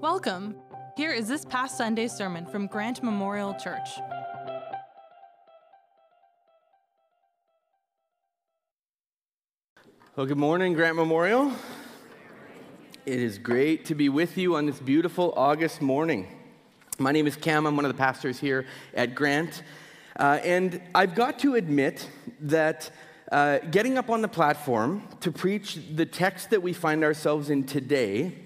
Welcome. Here is this past Sunday's sermon from Grant Memorial Church. Well, good morning, Grant Memorial. It is great to be with you on this beautiful August morning. My name is Cam. I'm one of the pastors here at Grant. Uh, and I've got to admit that uh, getting up on the platform to preach the text that we find ourselves in today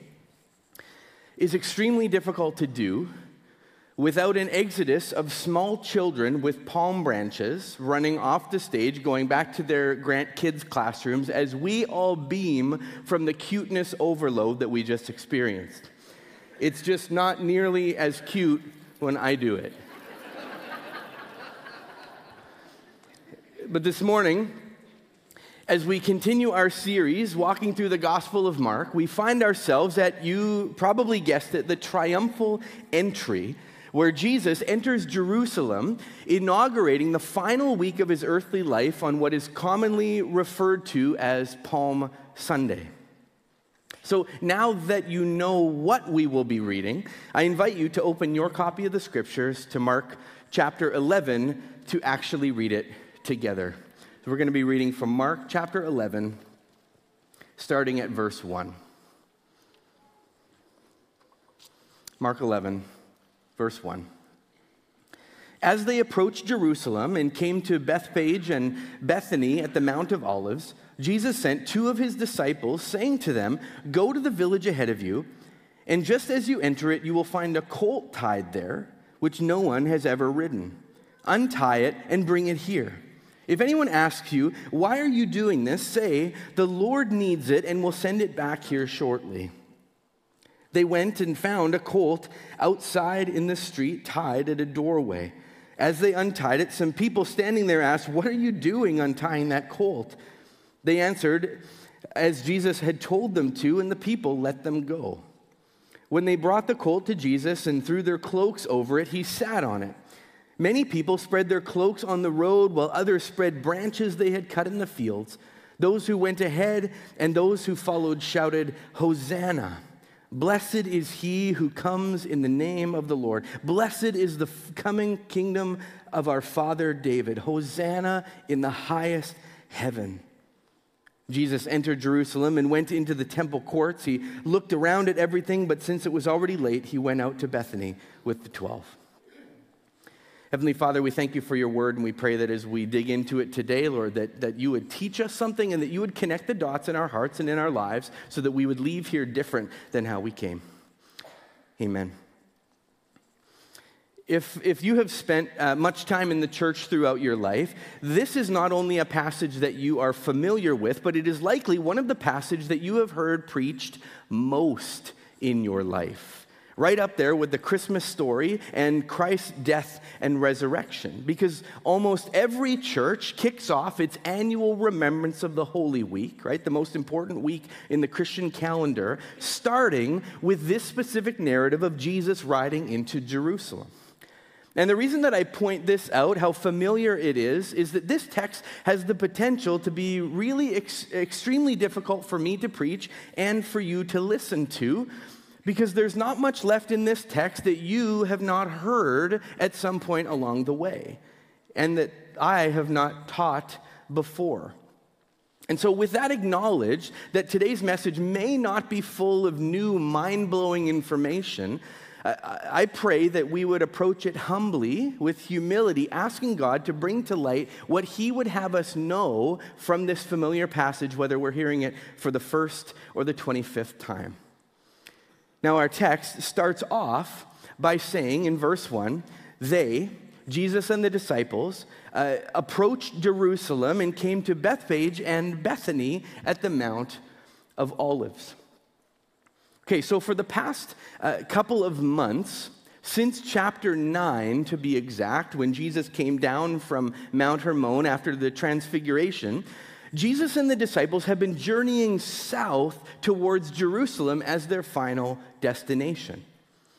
is extremely difficult to do without an exodus of small children with palm branches running off the stage, going back to their Grant kids' classrooms as we all beam from the cuteness overload that we just experienced. It's just not nearly as cute when I do it. but this morning, as we continue our series, walking through the Gospel of Mark, we find ourselves at, you probably guessed it, the triumphal entry, where Jesus enters Jerusalem, inaugurating the final week of his earthly life on what is commonly referred to as Palm Sunday. So now that you know what we will be reading, I invite you to open your copy of the scriptures to Mark chapter 11 to actually read it together. So we're going to be reading from Mark chapter 11, starting at verse 1. Mark 11, verse 1. As they approached Jerusalem and came to Bethphage and Bethany at the Mount of Olives, Jesus sent two of his disciples, saying to them, Go to the village ahead of you, and just as you enter it, you will find a colt tied there, which no one has ever ridden. Untie it and bring it here. If anyone asks you, Why are you doing this? say, The Lord needs it and will send it back here shortly. They went and found a colt outside in the street, tied at a doorway. As they untied it, some people standing there asked, What are you doing untying that colt? They answered, as Jesus had told them to, and the people let them go. When they brought the colt to Jesus and threw their cloaks over it, he sat on it. Many people spread their cloaks on the road, while others spread branches they had cut in the fields. Those who went ahead and those who followed shouted, Hosanna! Blessed is he who comes in the name of the Lord. Blessed is the coming kingdom of our father David. Hosanna in the highest heaven. Jesus entered Jerusalem and went into the temple courts. He looked around at everything, but since it was already late, he went out to Bethany with the twelve. Heavenly Father, we thank you for your word, and we pray that as we dig into it today, Lord, that, that you would teach us something and that you would connect the dots in our hearts and in our lives so that we would leave here different than how we came. Amen. If, if you have spent uh, much time in the church throughout your life, this is not only a passage that you are familiar with, but it is likely one of the passages that you have heard preached most in your life right up there with the Christmas story and Christ's death and resurrection. Because almost every church kicks off its annual remembrance of the Holy Week, right? The most important week in the Christian calendar, starting with this specific narrative of Jesus riding into Jerusalem. And the reason that I point this out, how familiar it is, is that this text has the potential to be really ex- extremely difficult for me to preach and for you to listen to because there's not much left in this text that you have not heard at some point along the way and that I have not taught before. And so, with that acknowledged, that today's message may not be full of new, mind blowing information, I pray that we would approach it humbly, with humility, asking God to bring to light what He would have us know from this familiar passage, whether we're hearing it for the first or the 25th time. Now, our text starts off by saying in verse 1 they, Jesus and the disciples, uh, approached Jerusalem and came to Bethphage and Bethany at the Mount of Olives. Okay, so for the past uh, couple of months, since chapter 9 to be exact, when Jesus came down from Mount Hermon after the transfiguration, Jesus and the disciples have been journeying south towards Jerusalem as their final destination.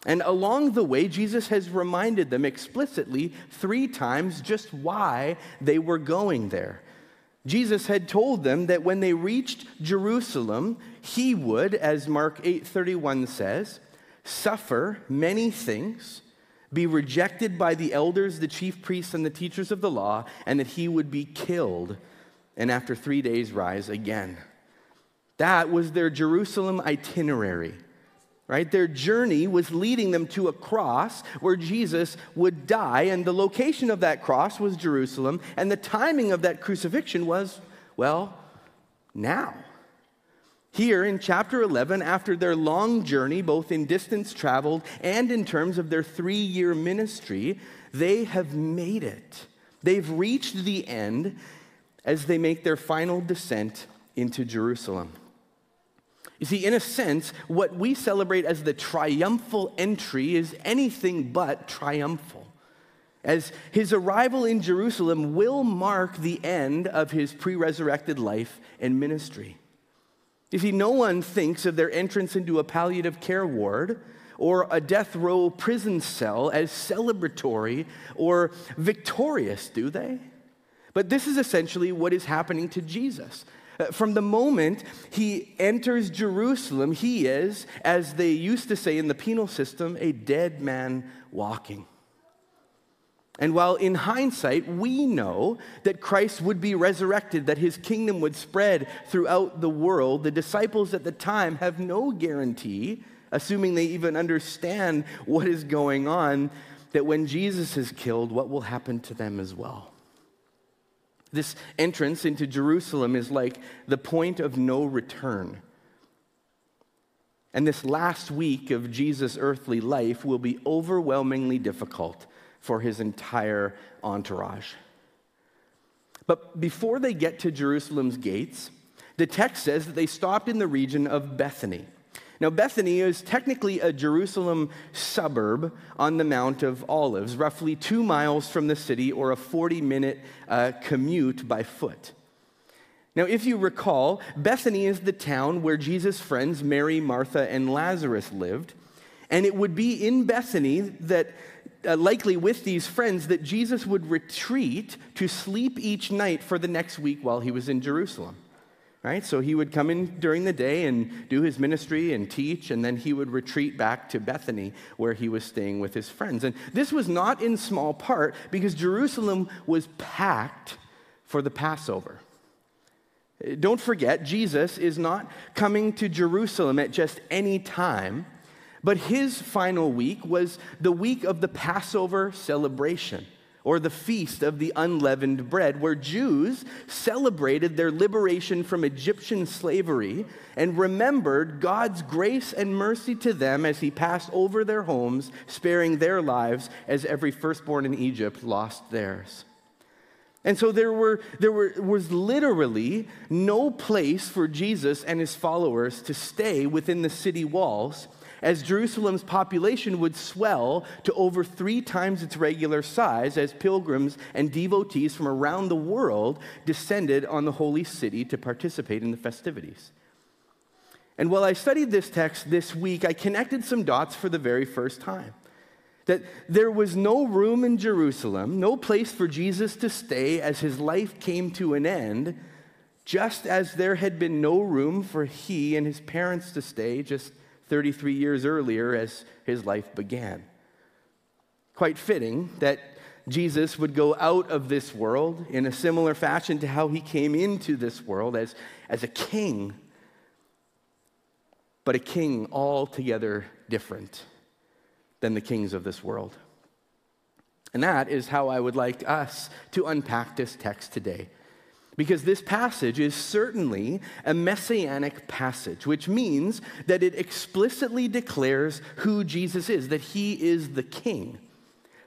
And along the way, Jesus has reminded them explicitly three times just why they were going there. Jesus had told them that when they reached Jerusalem, he would, as Mark 8:31 says, suffer many things, be rejected by the elders, the chief priests, and the teachers of the law, and that he would be killed, and after three days rise again. That was their Jerusalem itinerary right? Their journey was leading them to a cross where Jesus would die, and the location of that cross was Jerusalem, and the timing of that crucifixion was, well, now. Here in chapter 11, after their long journey, both in distance traveled and in terms of their three year ministry, they have made it. They've reached the end as they make their final descent into Jerusalem. You see, in a sense, what we celebrate as the triumphal entry is anything but triumphal. As his arrival in Jerusalem will mark the end of his pre resurrected life and ministry. You see, no one thinks of their entrance into a palliative care ward or a death row prison cell as celebratory or victorious, do they? But this is essentially what is happening to Jesus. Uh, from the moment he enters Jerusalem, he is, as they used to say in the penal system, a dead man walking. And while in hindsight, we know that Christ would be resurrected, that his kingdom would spread throughout the world, the disciples at the time have no guarantee, assuming they even understand what is going on, that when Jesus is killed, what will happen to them as well. This entrance into Jerusalem is like the point of no return. And this last week of Jesus' earthly life will be overwhelmingly difficult for his entire entourage. But before they get to Jerusalem's gates, the text says that they stopped in the region of Bethany. Now, Bethany is technically a Jerusalem suburb on the Mount of Olives, roughly two miles from the city or a 40 minute uh, commute by foot. Now, if you recall, Bethany is the town where Jesus' friends Mary, Martha, and Lazarus lived. And it would be in Bethany that, uh, likely with these friends, that Jesus would retreat to sleep each night for the next week while he was in Jerusalem right? So he would come in during the day and do his ministry and teach, and then he would retreat back to Bethany where he was staying with his friends. And this was not in small part because Jerusalem was packed for the Passover. Don't forget, Jesus is not coming to Jerusalem at just any time, but his final week was the week of the Passover celebration or the Feast of the Unleavened Bread, where Jews celebrated their liberation from Egyptian slavery and remembered God's grace and mercy to them as He passed over their homes, sparing their lives as every firstborn in Egypt lost theirs. And so there, were, there were, was literally no place for Jesus and his followers to stay within the city walls as Jerusalem's population would swell to over three times its regular size as pilgrims and devotees from around the world descended on the holy city to participate in the festivities. And while I studied this text this week, I connected some dots for the very first time. That there was no room in Jerusalem, no place for Jesus to stay as his life came to an end, just as there had been no room for he and his parents to stay just 33 years earlier as his life began. Quite fitting that Jesus would go out of this world in a similar fashion to how he came into this world as, as a king, but a king altogether different than the kings of this world. And that is how I would like us to unpack this text today. Because this passage is certainly a messianic passage, which means that it explicitly declares who Jesus is, that he is the king.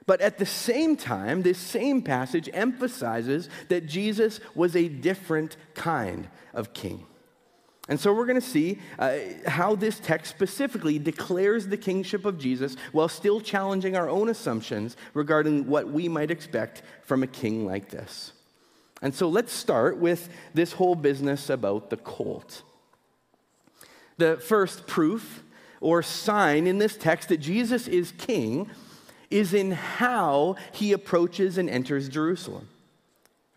But at the same time, this same passage emphasizes that Jesus was a different kind of king. And so we're going to see uh, how this text specifically declares the kingship of Jesus while still challenging our own assumptions regarding what we might expect from a king like this. And so let's start with this whole business about the colt. The first proof or sign in this text that Jesus is king is in how he approaches and enters Jerusalem.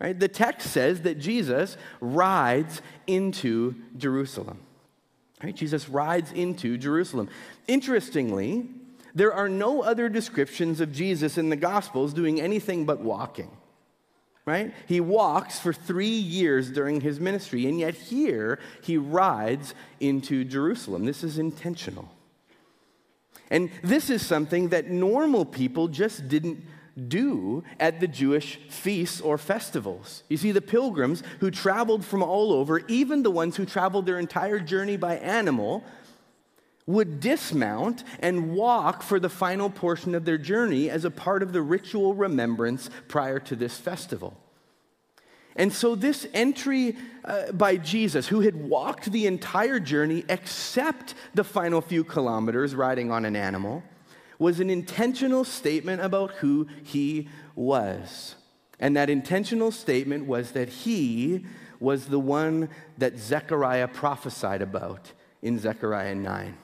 Right? The text says that Jesus rides into Jerusalem. Right? Jesus rides into Jerusalem. Interestingly, there are no other descriptions of Jesus in the Gospels doing anything but walking. Right? He walks for three years during his ministry, and yet here he rides into Jerusalem. This is intentional. And this is something that normal people just didn't do at the Jewish feasts or festivals. You see, the pilgrims who traveled from all over, even the ones who traveled their entire journey by animal, would dismount and walk for the final portion of their journey as a part of the ritual remembrance prior to this festival. And so, this entry uh, by Jesus, who had walked the entire journey except the final few kilometers riding on an animal, was an intentional statement about who he was. And that intentional statement was that he was the one that Zechariah prophesied about in Zechariah 9.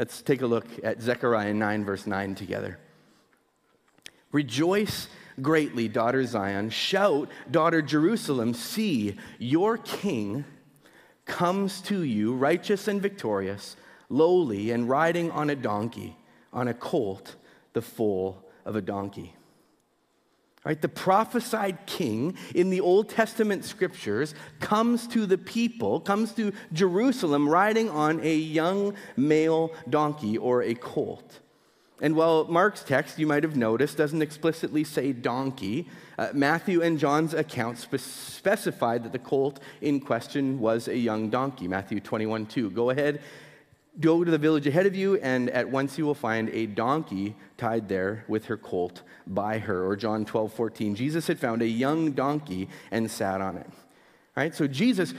Let's take a look at Zechariah 9, verse 9 together. Rejoice greatly, daughter Zion. Shout, daughter Jerusalem. See, your king comes to you, righteous and victorious, lowly, and riding on a donkey on a colt, the foal of a donkey. Right? The prophesied king in the Old Testament scriptures comes to the people, comes to Jerusalem riding on a young male donkey or a colt. And while Mark's text, you might have noticed, doesn't explicitly say donkey, uh, Matthew and John's accounts spe- specified that the colt in question was a young donkey. Matthew 21 2. Go ahead Go to the village ahead of you, and at once you will find a donkey tied there with her colt by her. Or John 12, 14. Jesus had found a young donkey and sat on it. Right? So Jesus,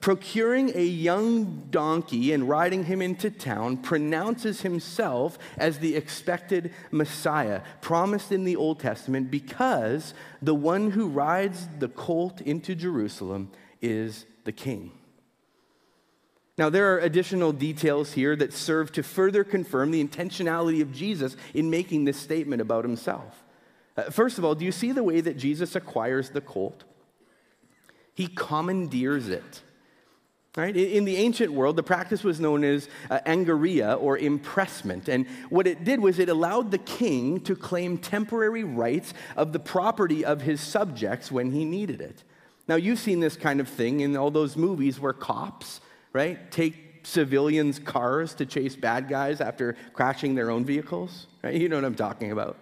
procuring a young donkey and riding him into town, pronounces himself as the expected Messiah, promised in the Old Testament, because the one who rides the colt into Jerusalem is the king. Now, there are additional details here that serve to further confirm the intentionality of Jesus in making this statement about himself. Uh, first of all, do you see the way that Jesus acquires the colt? He commandeers it. Right? In the ancient world, the practice was known as uh, or impressment. And what it did was it allowed the king to claim temporary rights of the property of his subjects when he needed it. Now, you've seen this kind of thing in all those movies where cops right? Take civilians' cars to chase bad guys after crashing their own vehicles, right? You know what I'm talking about.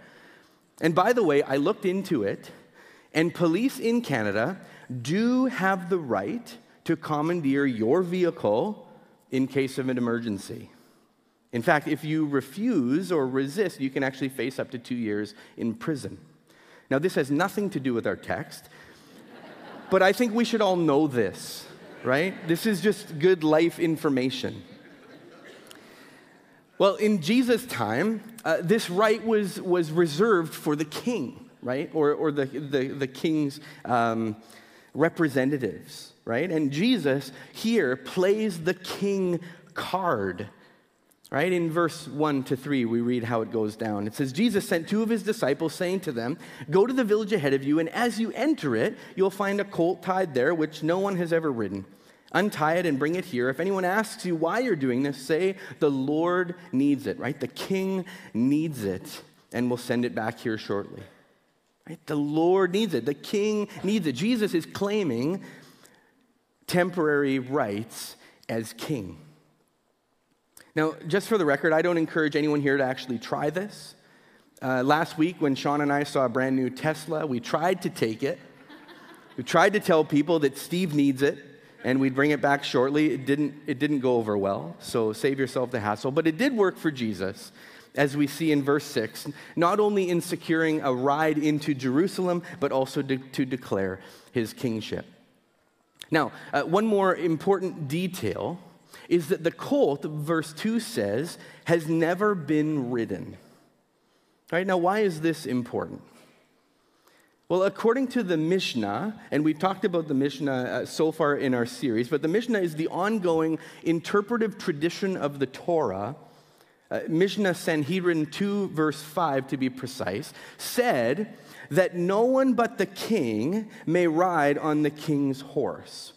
And by the way, I looked into it, and police in Canada do have the right to commandeer your vehicle in case of an emergency. In fact, if you refuse or resist, you can actually face up to two years in prison. Now, this has nothing to do with our text, but I think we should all know this right? This is just good life information. Well, in Jesus' time, uh, this right was, was reserved for the king, right? Or, or the, the, the king's um, representatives, right? And Jesus here plays the king card Right? In verse 1 to 3, we read how it goes down. It says, Jesus sent two of his disciples, saying to them, Go to the village ahead of you, and as you enter it, you'll find a colt tied there, which no one has ever ridden. Untie it and bring it here. If anyone asks you why you're doing this, say, The Lord needs it, right? The king needs it, and we'll send it back here shortly. Right? The Lord needs it. The king needs it. Jesus is claiming temporary rights as king. Now, just for the record, I don't encourage anyone here to actually try this. Uh, last week, when Sean and I saw a brand new Tesla, we tried to take it. We tried to tell people that Steve needs it and we'd bring it back shortly. It didn't, it didn't go over well, so save yourself the hassle. But it did work for Jesus, as we see in verse 6, not only in securing a ride into Jerusalem, but also to, to declare his kingship. Now, uh, one more important detail is that the colt, verse 2 says, has never been ridden. Right now, why is this important? Well, according to the Mishnah, and we've talked about the Mishnah uh, so far in our series, but the Mishnah is the ongoing interpretive tradition of the Torah. Uh, Mishnah Sanhedrin 2, verse 5, to be precise, said that no one but the king may ride on the king's horse.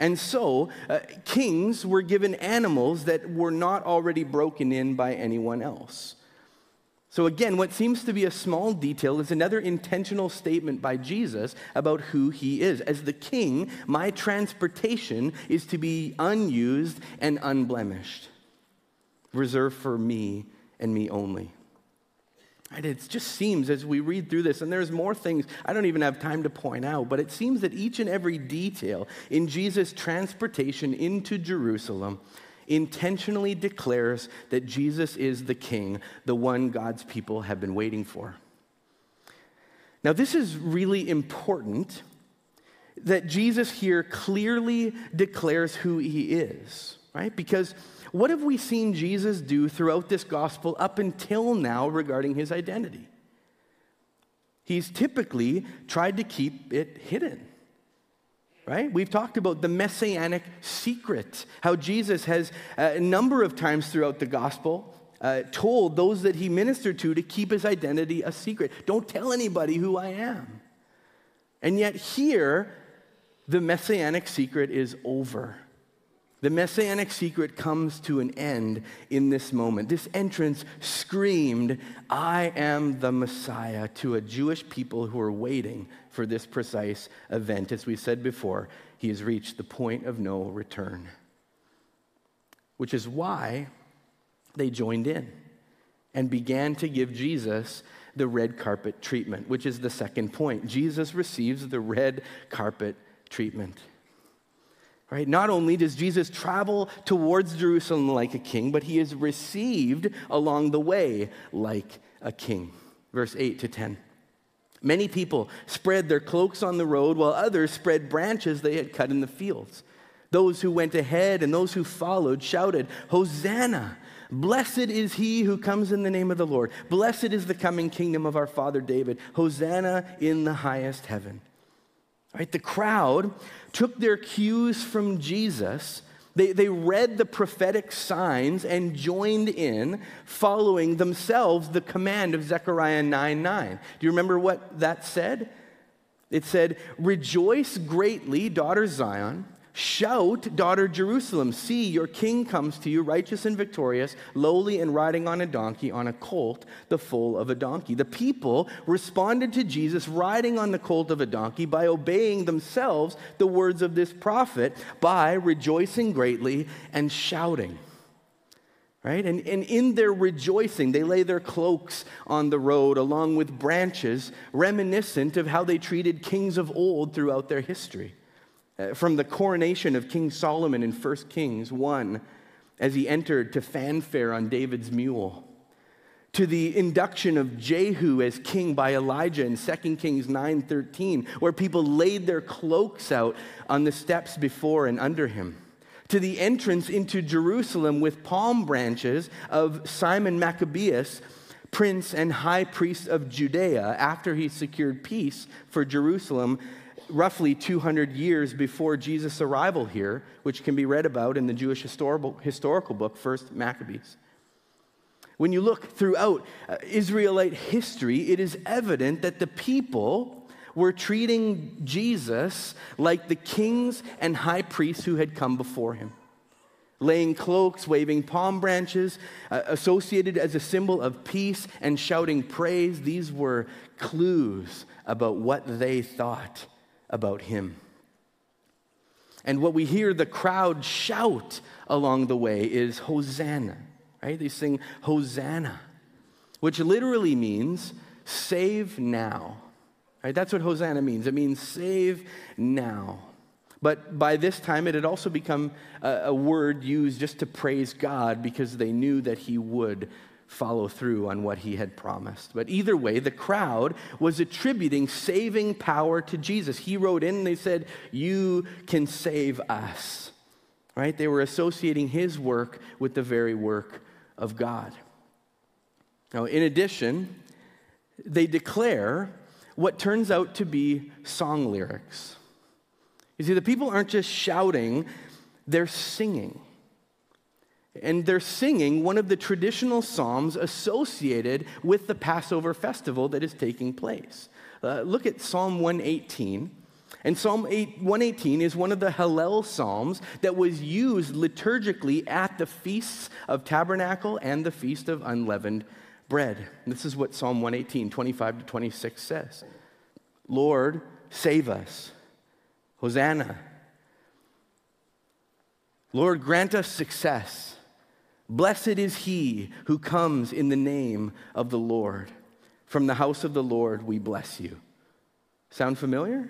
And so, uh, kings were given animals that were not already broken in by anyone else. So, again, what seems to be a small detail is another intentional statement by Jesus about who he is. As the king, my transportation is to be unused and unblemished, reserved for me and me only. And it just seems as we read through this, and there's more things I don't even have time to point out, but it seems that each and every detail in Jesus' transportation into Jerusalem intentionally declares that Jesus is the King, the one God's people have been waiting for. Now, this is really important that Jesus here clearly declares who he is, right? Because what have we seen Jesus do throughout this gospel up until now regarding his identity? He's typically tried to keep it hidden. Right? We've talked about the messianic secret, how Jesus has uh, a number of times throughout the gospel uh, told those that he ministered to to keep his identity a secret. Don't tell anybody who I am. And yet, here, the messianic secret is over. The messianic secret comes to an end in this moment. This entrance screamed, I am the Messiah, to a Jewish people who are waiting for this precise event. As we said before, he has reached the point of no return, which is why they joined in and began to give Jesus the red carpet treatment, which is the second point. Jesus receives the red carpet treatment. Right? Not only does Jesus travel towards Jerusalem like a king, but he is received along the way like a king. Verse 8 to 10. Many people spread their cloaks on the road, while others spread branches they had cut in the fields. Those who went ahead and those who followed shouted, Hosanna! Blessed is he who comes in the name of the Lord. Blessed is the coming kingdom of our father David. Hosanna in the highest heaven. Right? The crowd took their cues from Jesus. They, they read the prophetic signs and joined in, following themselves the command of Zechariah 9 9. Do you remember what that said? It said, Rejoice greatly, daughter Zion. Shout, daughter Jerusalem, see, your king comes to you, righteous and victorious, lowly and riding on a donkey, on a colt, the foal of a donkey. The people responded to Jesus riding on the colt of a donkey by obeying themselves the words of this prophet by rejoicing greatly and shouting. Right? And, and in their rejoicing, they lay their cloaks on the road along with branches, reminiscent of how they treated kings of old throughout their history. Uh, from the coronation of King Solomon in 1 Kings 1 as he entered to fanfare on David's mule, to the induction of Jehu as king by Elijah in 2 Kings 9:13 where people laid their cloaks out on the steps before and under him. To the entrance into Jerusalem with palm branches of Simon Maccabeus prince and high priest of Judea after he secured peace for Jerusalem roughly 200 years before Jesus' arrival here, which can be read about in the Jewish historical, historical book, First Maccabees. When you look throughout uh, Israelite history, it is evident that the people were treating Jesus like the kings and high priests who had come before him. Laying cloaks, waving palm branches, uh, associated as a symbol of peace and shouting praise, these were clues about what they thought about him. And what we hear the crowd shout along the way is Hosanna, right? They sing Hosanna, which literally means save now. Right? That's what Hosanna means. It means save now. But by this time, it had also become a, a, word used just to praise God because they knew that He would follow through on what he had promised. But either way, the crowd was attributing saving power to Jesus. He wrote in and they said, You can save us. Right? They were associating his work with the very work of God. Now, in addition, they declare what turns out to be song lyrics. You see, the people aren't just shouting, they're singing. And they're singing one of the traditional psalms associated with the Passover festival that is taking place. Uh, look at Psalm 118. And Psalm 8, 118 is one of the Hallel Psalms that was used liturgically at the feasts of tabernacle and the feast of unleavened bread. This is what Psalm 118, 25 to 26 says Lord, save us. Hosanna. Lord, grant us success. Blessed is he who comes in the name of the Lord. From the house of the Lord, we bless you. Sound familiar?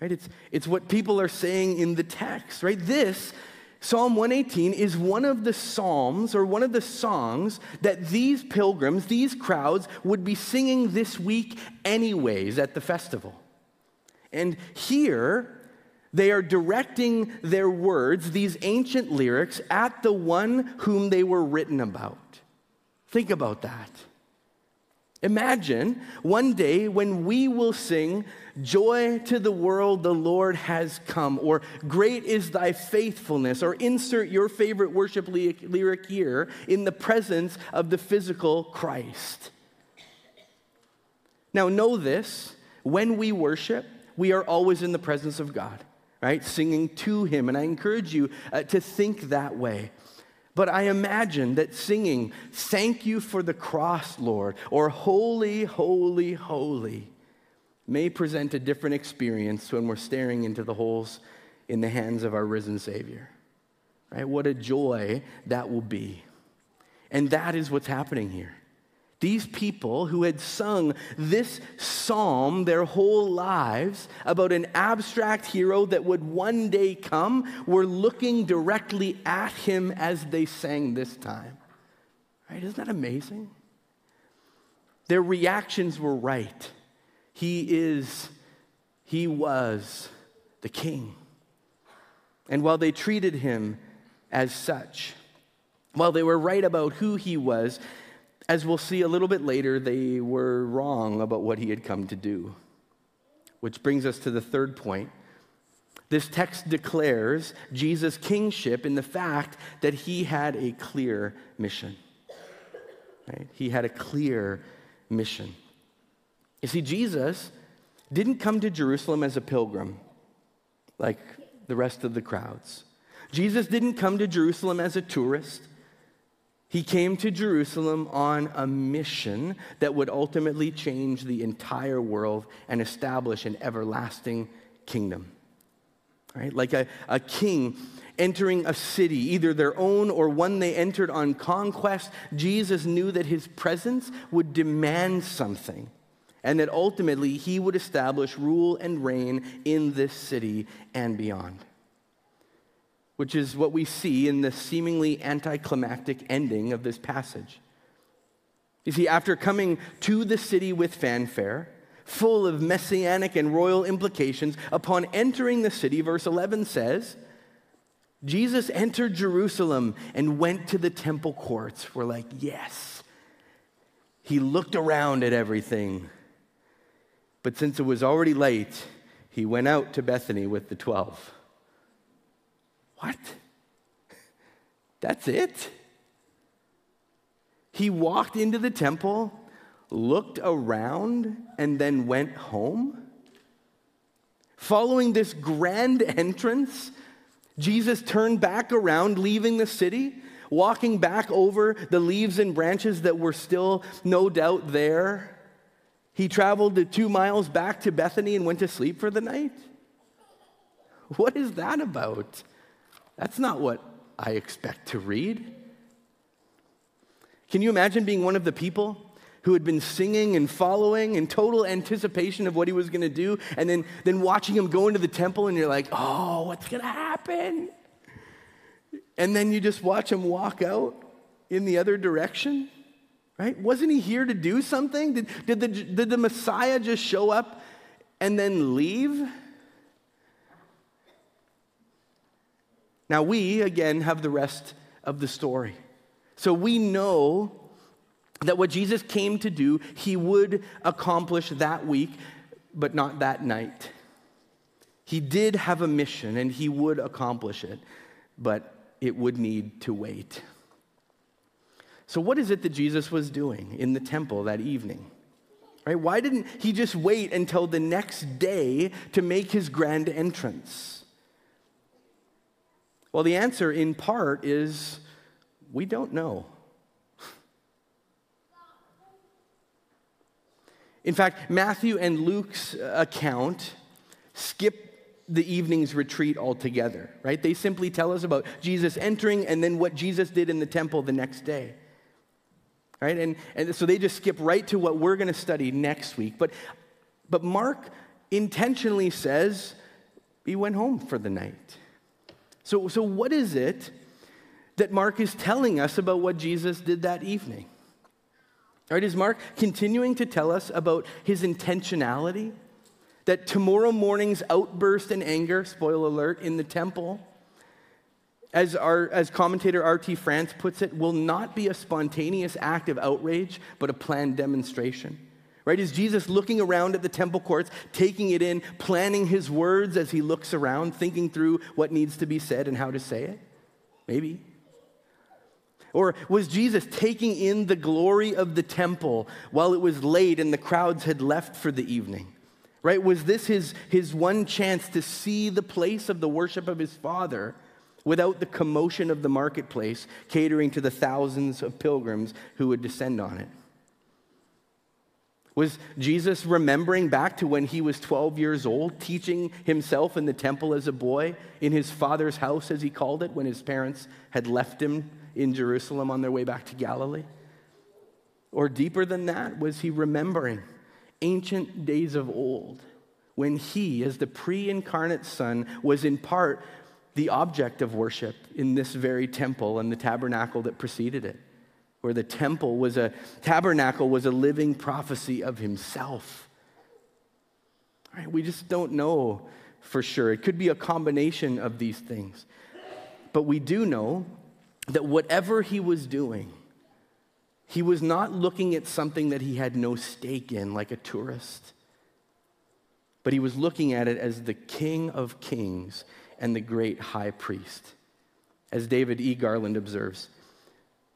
Right? It's, it's what people are saying in the text, right? This, Psalm 118, is one of the psalms or one of the songs that these pilgrims, these crowds, would be singing this week, anyways, at the festival. And here, they are directing their words, these ancient lyrics, at the one whom they were written about. Think about that. Imagine one day when we will sing, Joy to the world, the Lord has come, or Great is thy faithfulness, or insert your favorite worship lyric here in the presence of the physical Christ. Now, know this when we worship, we are always in the presence of God, right? Singing to Him. And I encourage you uh, to think that way. But I imagine that singing, Thank you for the cross, Lord, or Holy, Holy, Holy, may present a different experience when we're staring into the holes in the hands of our risen Savior. Right? What a joy that will be. And that is what's happening here. These people who had sung this psalm their whole lives about an abstract hero that would one day come were looking directly at him as they sang this time. Right? Isn't that amazing? Their reactions were right. He is, he was the king. And while they treated him as such, while they were right about who he was, as we'll see a little bit later, they were wrong about what he had come to do. Which brings us to the third point. This text declares Jesus' kingship in the fact that he had a clear mission. Right? He had a clear mission. You see, Jesus didn't come to Jerusalem as a pilgrim like the rest of the crowds. Jesus didn't come to Jerusalem as a tourist. He came to Jerusalem on a mission that would ultimately change the entire world and establish an everlasting kingdom. Right? Like a, a king entering a city, either their own or one they entered on conquest, Jesus knew that his presence would demand something and that ultimately he would establish rule and reign in this city and beyond which is what we see in the seemingly anticlimactic ending of this passage. You see, after coming to the city with fanfare, full of messianic and royal implications, upon entering the city, verse 11 says, Jesus entered Jerusalem and went to the temple courts. We're like, yes. He looked around at everything. But since it was already late, he went out to Bethany with the 12. What? That's it? He walked into the temple, looked around, and then went home? Following this grand entrance, Jesus turned back around, leaving the city, walking back over the leaves and branches that were still no doubt there. He traveled the two miles back to Bethany and went to sleep for the night. What is that about? That's not what I expect to read. Can you imagine being one of the people who had been singing and following in total anticipation of what he was going to do, and then, then watching him go into the temple, and you're like, oh, what's going to happen? And then you just watch him walk out in the other direction, right? Wasn't he here to do something? Did, did, the, did the Messiah just show up and then leave? Now, we, again, have the rest of the story. So we know that what Jesus came to do, he would accomplish that week, but not that night. He did have a mission and he would accomplish it, but it would need to wait. So, what is it that Jesus was doing in the temple that evening? Right? Why didn't he just wait until the next day to make his grand entrance? Well, the answer in part is we don't know. In fact, Matthew and Luke's account skip the evening's retreat altogether, right? They simply tell us about Jesus entering and then what Jesus did in the temple the next day. Right? And, and so they just skip right to what we're going to study next week. But, but Mark intentionally says he went home for the night. So, so what is it that Mark is telling us about what Jesus did that evening? Right? Is Mark continuing to tell us about his intentionality? That tomorrow morning's outburst in anger, spoil alert, in the temple, as, our, as commentator R.T. France puts it, will not be a spontaneous act of outrage, but a planned demonstration. Right? Is Jesus looking around at the temple courts, taking it in, planning his words as he looks around, thinking through what needs to be said and how to say it? Maybe. Or was Jesus taking in the glory of the temple while it was late and the crowds had left for the evening? Right? Was this his, his one chance to see the place of the worship of his Father without the commotion of the marketplace catering to the thousands of pilgrims who would descend on it? Was Jesus remembering back to when he was 12 years old, teaching himself in the temple as a boy, in his father's house, as he called it, when his parents had left him in Jerusalem on their way back to Galilee? Or deeper than that, was he remembering ancient days of old when he, as the pre incarnate Son, was in part the object of worship in this very temple and the tabernacle that preceded it? Where the temple was a tabernacle was a living prophecy of himself. Right? We just don't know for sure. It could be a combination of these things. But we do know that whatever he was doing, he was not looking at something that he had no stake in, like a tourist, but he was looking at it as the King of Kings and the great high priest. As David E. Garland observes,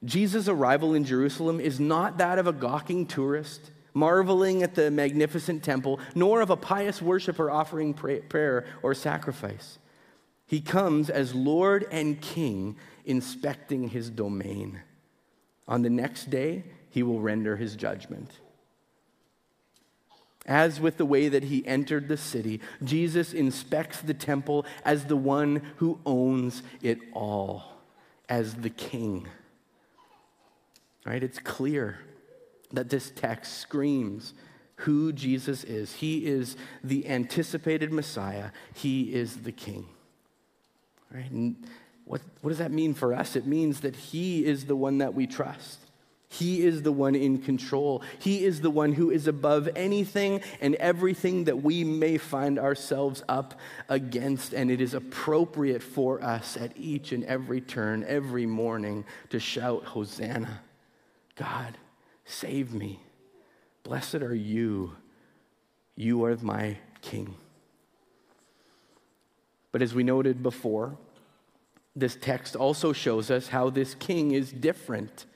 Jesus' arrival in Jerusalem is not that of a gawking tourist marveling at the magnificent temple, nor of a pious worshiper offering prayer or sacrifice. He comes as Lord and King inspecting his domain. On the next day, he will render his judgment. As with the way that he entered the city, Jesus inspects the temple as the one who owns it all, as the king. Right? It's clear that this text screams who Jesus is. He is the anticipated Messiah, he is the king. Right? And what, what does that mean for us? It means that He is the one that we trust. He is the one in control. He is the one who is above anything and everything that we may find ourselves up against. And it is appropriate for us at each and every turn, every morning, to shout, Hosanna! God, save me. Blessed are you. You are my King. But as we noted before, this text also shows us how this king is different.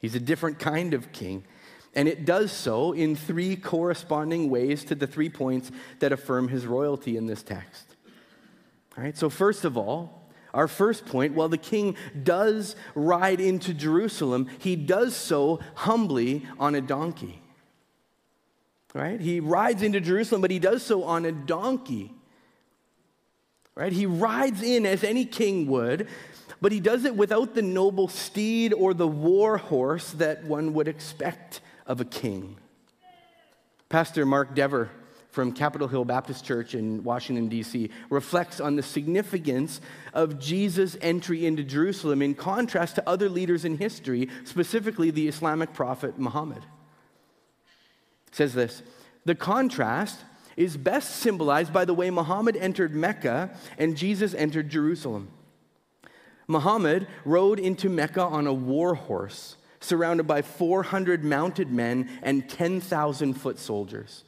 He's a different kind of king. And it does so in three corresponding ways to the three points that affirm his royalty in this text. All right, so first of all, our first point while the king does ride into Jerusalem, he does so humbly on a donkey. Right? He rides into Jerusalem, but he does so on a donkey right? He rides in as any king would, but he does it without the noble steed or the war horse that one would expect of a king. Pastor Mark Dever from Capitol Hill Baptist Church in Washington, D.C., reflects on the significance of Jesus' entry into Jerusalem in contrast to other leaders in history, specifically the Islamic prophet Muhammad. says this The contrast is best symbolized by the way Muhammad entered Mecca and Jesus entered Jerusalem. Muhammad rode into Mecca on a war horse, surrounded by 400 mounted men and 10,000 foot soldiers.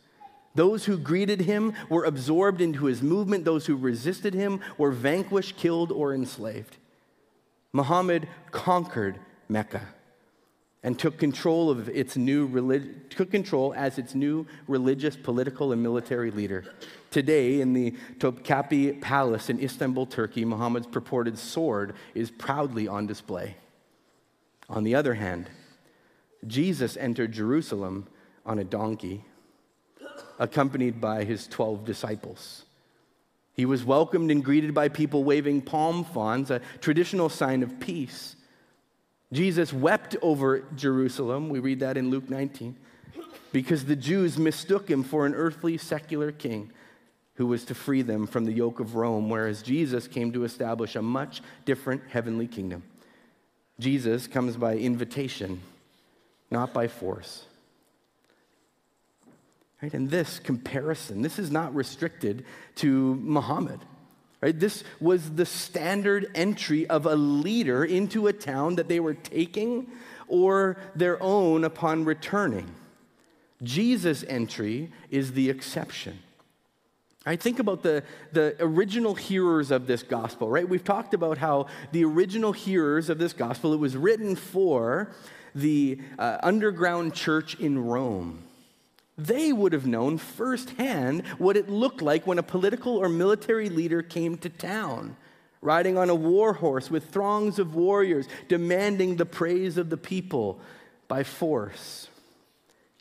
Those who greeted him were absorbed into his movement, those who resisted him were vanquished, killed, or enslaved. Muhammad conquered Mecca. and took control of its new relig- took control as its new religious, political, and military leader. Today, in the Topkapi Palace in Istanbul, Turkey, Muhammad's purported sword is proudly on display. On the other hand, Jesus entered Jerusalem on a donkey, accompanied by his 12 disciples. He was welcomed and greeted by people waving palm fronds, a traditional sign of peace. Jesus wept over Jerusalem. We read that in Luke 19 because the Jews mistook him for an earthly secular king who was to free them from the yoke of Rome, whereas Jesus came to establish a much different heavenly kingdom. Jesus comes by invitation, not by force. Right? And this comparison, this is not restricted to Muhammad. Right? This was the standard entry of a leader into a town that they were taking or their own upon returning. Jesus' entry is the exception. I think about the, the original hearers of this gospel, right? We've talked about how the original hearers of this gospel, it was written for the uh, underground church in Rome they would have known firsthand what it looked like when a political or military leader came to town, riding on a war horse with throngs of warriors, demanding the praise of the people by force.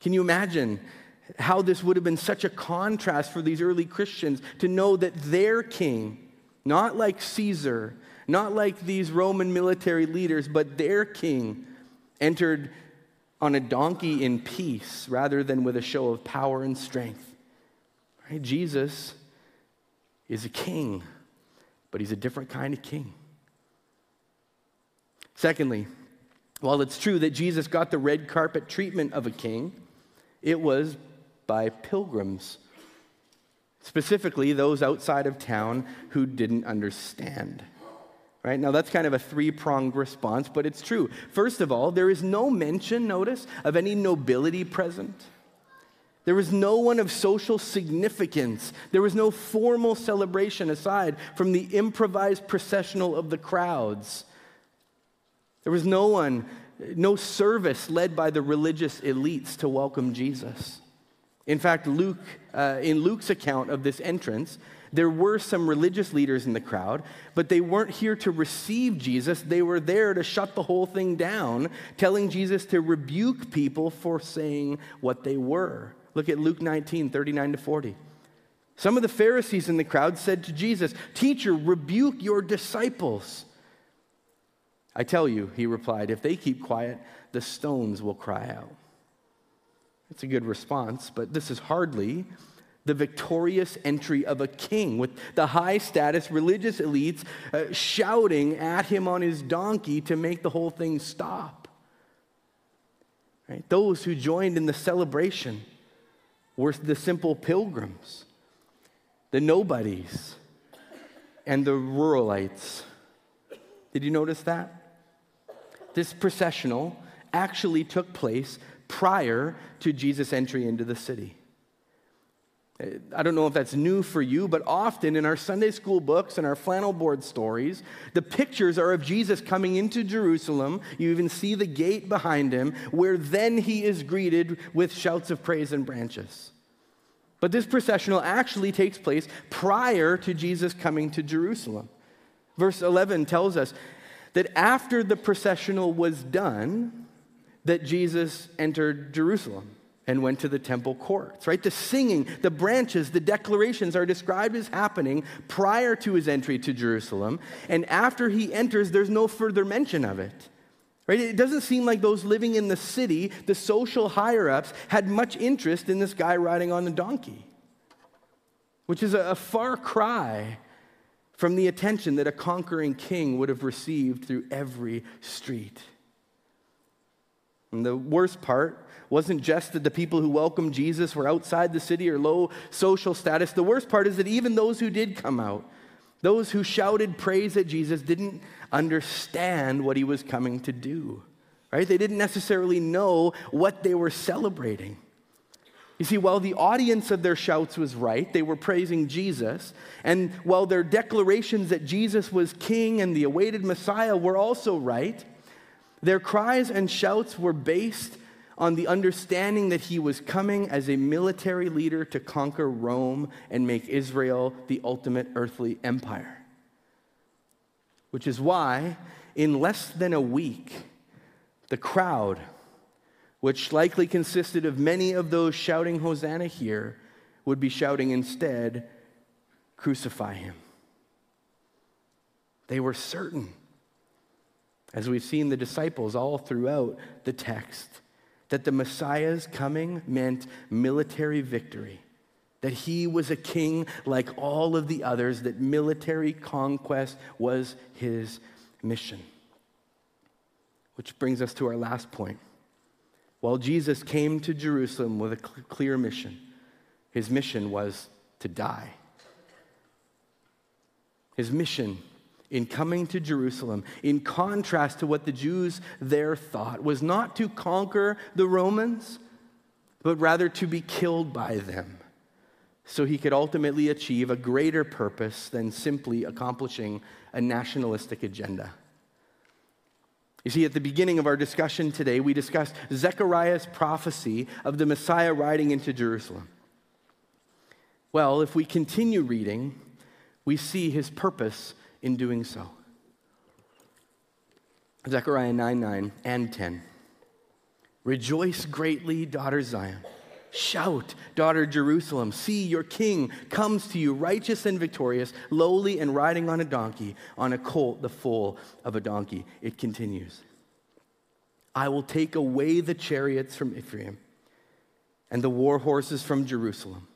Can you imagine how this would have been such a contrast for these early Christians to know that their king, not like Caesar, not like these Roman military leaders, but their king entered on a donkey in peace rather than with a show of power and strength. Right? Jesus is a king, but he's a different kind of king. Secondly, while it's true that Jesus got the red carpet treatment of a king, it was by pilgrims, specifically those outside of town who didn't understand. Right? Now, that's kind of a three pronged response, but it's true. First of all, there is no mention, notice, of any nobility present. There was no one of social significance. There was no formal celebration aside from the improvised processional of the crowds. There was no one, no service led by the religious elites to welcome Jesus. In fact, Luke, uh, in Luke's account of this entrance, there were some religious leaders in the crowd, but they weren't here to receive Jesus. They were there to shut the whole thing down, telling Jesus to rebuke people for saying what they were. Look at Luke 19, 39 to 40. Some of the Pharisees in the crowd said to Jesus, Teacher, rebuke your disciples. I tell you, he replied, if they keep quiet, the stones will cry out. It's a good response, but this is hardly the victorious entry of a king with the high status religious elites uh, shouting at him on his donkey to make the whole thing stop. Right? Those who joined in the celebration were the simple pilgrims, the nobodies, and the ruralites. Did you notice that? This processional actually took place prior to Jesus' entry into the city. I don't know if that's new for you, but often in our Sunday school books and our flannel board stories, the pictures are of Jesus coming into Jerusalem. You even see the gate behind him, where then he is greeted with shouts of praise and branches. But this processional actually takes place prior to Jesus coming to Jerusalem. Verse 11 tells us that after the processional was done, that Jesus entered Jerusalem and went to the temple courts, right? The singing, the branches, the declarations are described as happening prior to his entry to Jerusalem. And after he enters, there's no further mention of it. Right? It doesn't seem like those living in the city, the social higher ups, had much interest in this guy riding on the donkey, which is a, a far cry from the attention that a conquering king would have received through every street. And the worst part wasn't just that the people who welcomed Jesus were outside the city or low social status. The worst part is that even those who did come out, those who shouted praise at Jesus, didn't understand what he was coming to do. Right? They didn't necessarily know what they were celebrating. You see, while the audience of their shouts was right, they were praising Jesus, and while their declarations that Jesus was king and the awaited Messiah were also right, Their cries and shouts were based on the understanding that he was coming as a military leader to conquer Rome and make Israel the ultimate earthly empire. Which is why, in less than a week, the crowd, which likely consisted of many of those shouting Hosanna here, would be shouting instead, Crucify him. They were certain, as we've seen the disciples all throughout the text, that the Messiah's coming meant military victory, that he was a king like all of the others, that military conquest was his mission. Which brings us to our last point. While Jesus came to Jerusalem with a clear mission, his mission was to die. His mission in coming to Jerusalem, in contrast to what the Jews there thought, was not to conquer the Romans, but rather to be killed by them, so he could ultimately achieve a greater purpose than simply accomplishing a nationalistic agenda. You see, at the beginning of our discussion today, we discussed Zechariah's prophecy of the Messiah riding into Jerusalem. Well, if we continue reading, we see his purpose in doing so. Zechariah 9 9 and 10. Rejoice greatly, daughter Zion. Shout, daughter Jerusalem. See, your king comes to you, righteous and victorious, lowly and riding on a donkey, on a colt, the foal of a donkey. It continues. I will take away the chariots from Ephraim and the war horses from Jerusalem,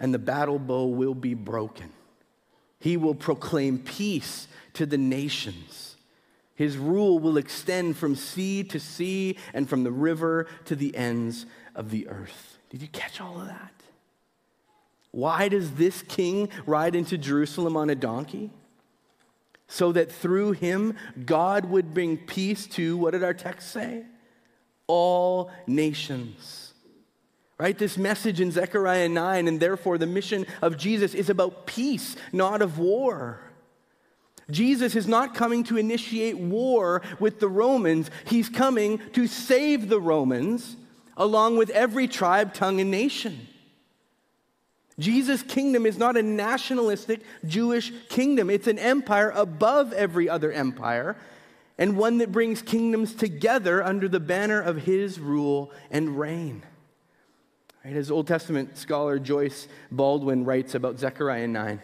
and the battle bow will be broken he will proclaim peace to the nations. His rule will extend from sea to sea and from the river to the ends of the earth. Did you catch all of that? Why does this king ride into Jerusalem on a donkey? So that through him, God would bring peace to, what did our text say? All nations right? This message in Zechariah 9, and therefore the mission of Jesus is about peace, not of war. Jesus is not coming to initiate war with the Romans, he's coming to save the Romans along with every tribe, tongue, and nation. Jesus' kingdom is not a nationalistic Jewish kingdom. It's an empire above every other empire, and one that brings kingdoms together under the banner of his rule and reign. Right? As Old Testament scholar Joyce Baldwin writes about Zechariah 9,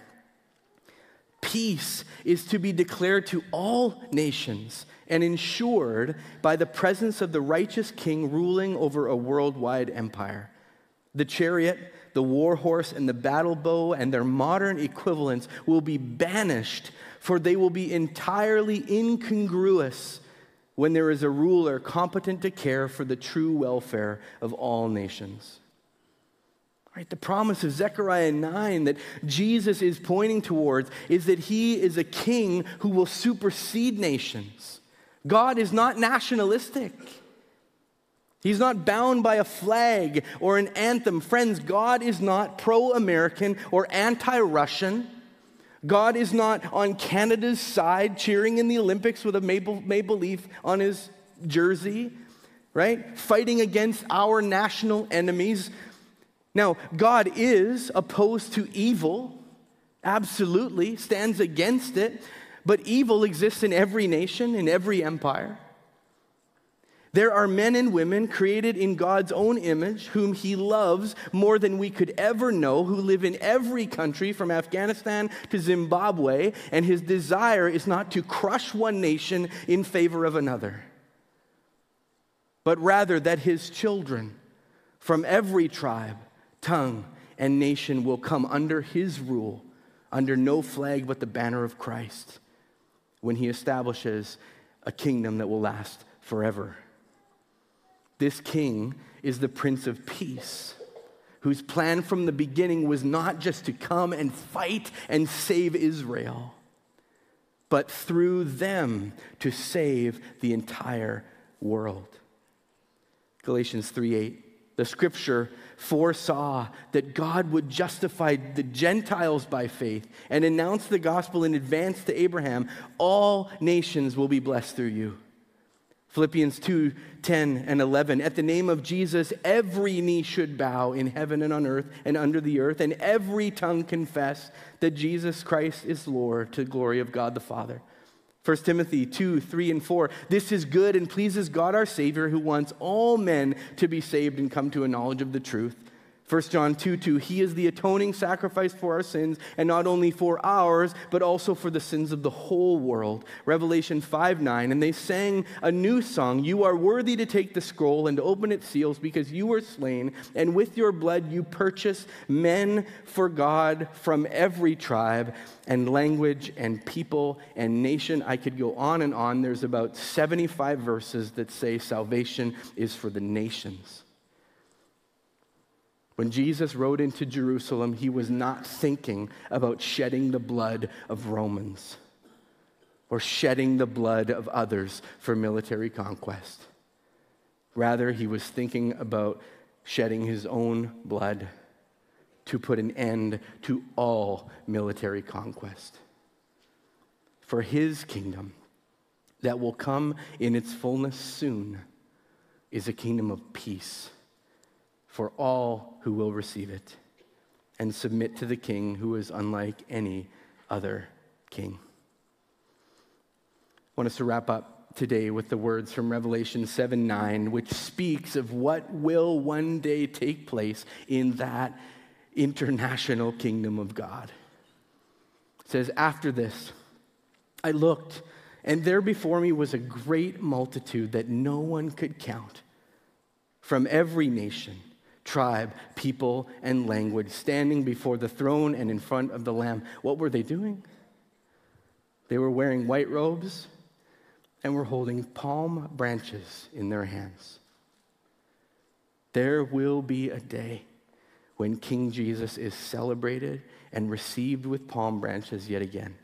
peace is to be declared to all nations and ensured by the presence of the righteous king ruling over a worldwide empire. The chariot, the war horse, and the battle bow and their modern equivalents will be banished, for they will be entirely incongruous when there is a ruler competent to care for the true welfare of all nations. Right? The promise of Zechariah 9 that Jesus is pointing towards is that he is a king who will supersede nations. God is not nationalistic. He's not bound by a flag or an anthem. Friends, God is not pro American or anti Russian. God is not on Canada's side cheering in the Olympics with a maple, maple leaf on his jersey, right? Fighting against our national enemies. Now, God is opposed to evil, absolutely, stands against it, but evil exists in every nation, in every empire. There are men and women created in God's own image whom He loves more than we could ever know, who live in every country from Afghanistan to Zimbabwe, and His desire is not to crush one nation in favor of another, but rather that His children from every tribe tongue, and nation will come under his rule, under no flag but the banner of Christ, when he establishes a kingdom that will last forever. This king is the Prince of Peace, whose plan from the beginning was not just to come and fight and save Israel, but through them to save the entire world. Galatians 3 8. The scripture foresaw that God would justify the Gentiles by faith and announce the gospel in advance to Abraham all nations will be blessed through you. Philippians 2 10 and 11. At the name of Jesus, every knee should bow in heaven and on earth and under the earth, and every tongue confess that Jesus Christ is Lord to the glory of God the Father. 1 Timothy 2 3 and 4. This is good and pleases God our Savior, who wants all men to be saved and come to a knowledge of the truth. 1 John 2 2, he is the atoning sacrifice for our sins, and not only for ours, but also for the sins of the whole world. Revelation 5 9, and they sang a new song You are worthy to take the scroll and to open its seals, because you were slain, and with your blood you purchased men for God from every tribe and language and people and nation. I could go on and on. There's about 75 verses that say salvation is for the nations. When Jesus rode into Jerusalem, he was not thinking about shedding the blood of Romans or shedding the blood of others for military conquest. Rather, he was thinking about shedding his own blood to put an end to all military conquest. For his kingdom that will come in its fullness soon is a kingdom of peace for all who will receive it and submit to the king who is unlike any other king. I want us to wrap up today with the words from Revelation 7 9, which speaks of what will one day take place in that international kingdom of God. It says, After this, I looked, and there before me was a great multitude that no one could count from every nation tribe, people, and language, standing before the throne and in front of the Lamb. What were they doing? They were wearing white robes and were holding palm branches in their hands. There will be a day when King Jesus is celebrated and received with palm branches yet again.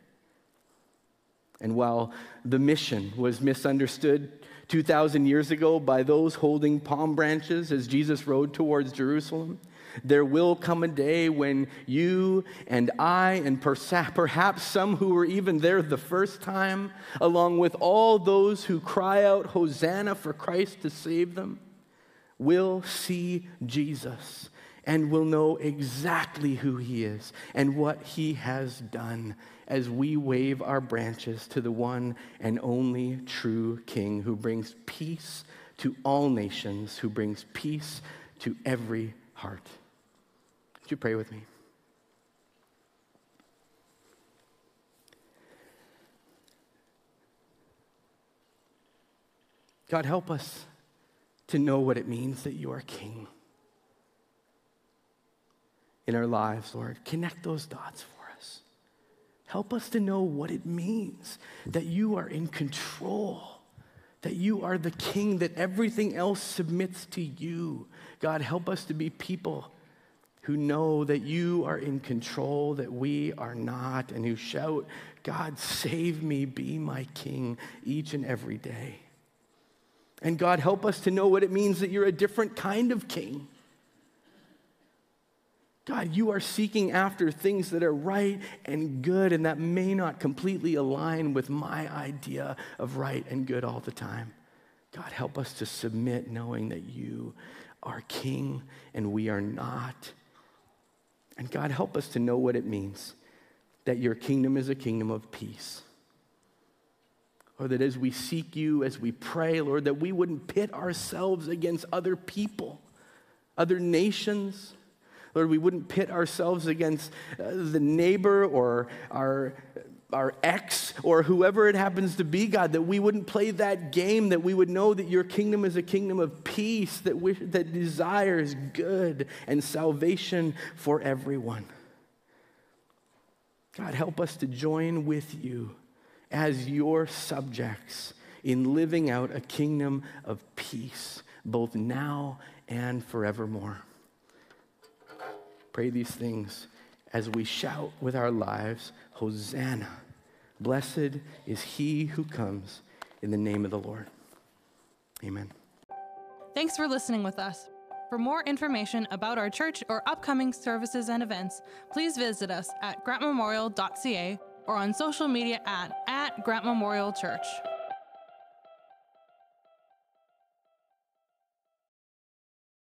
And while the mission was misunderstood 2,000 years ago by those holding palm branches as Jesus rode towards Jerusalem. There will come a day when you and I, and perhaps some who were even there the first time, along with all those who cry out, Hosanna for Christ to save them, will see Jesus and will know exactly who he is and what he has done as we wave our branches to the one and only true King who brings peace to all nations, who brings peace to every heart. Would you pray with me? God, help us to know what it means that you are King in our lives, Lord. Connect those dots. Help us to know what it means that you are in control, that you are the king, that everything else submits to you. God, help us to be people who know that you are in control, that we are not, and who shout, God, save me, be my king each and every day. And God, help us to know what it means that you're a different kind of king God, you are seeking after things that are right and good, and that may not completely align with my idea of right and good all the time. God, help us to submit knowing that you are king and we are not. And God, help us to know what it means that your kingdom is a kingdom of peace. Or that as we seek you, as we pray, Lord, that we wouldn't pit ourselves against other people, other nations Lord, we wouldn't pit ourselves against uh, the neighbor or our, our ex or whoever it happens to be, God, that we wouldn't play that game, that we would know that your kingdom is a kingdom of peace, that, that desires good and salvation for everyone. God, help us to join with you as your subjects in living out a kingdom of peace, both now and forevermore. Pray these things as we shout with our lives, Hosanna. Blessed is he who comes in the name of the Lord. Amen. Thanks for listening with us. For more information about our church or upcoming services and events, please visit us at grantmemorial.ca or on social media at, at Grant Memorial Church.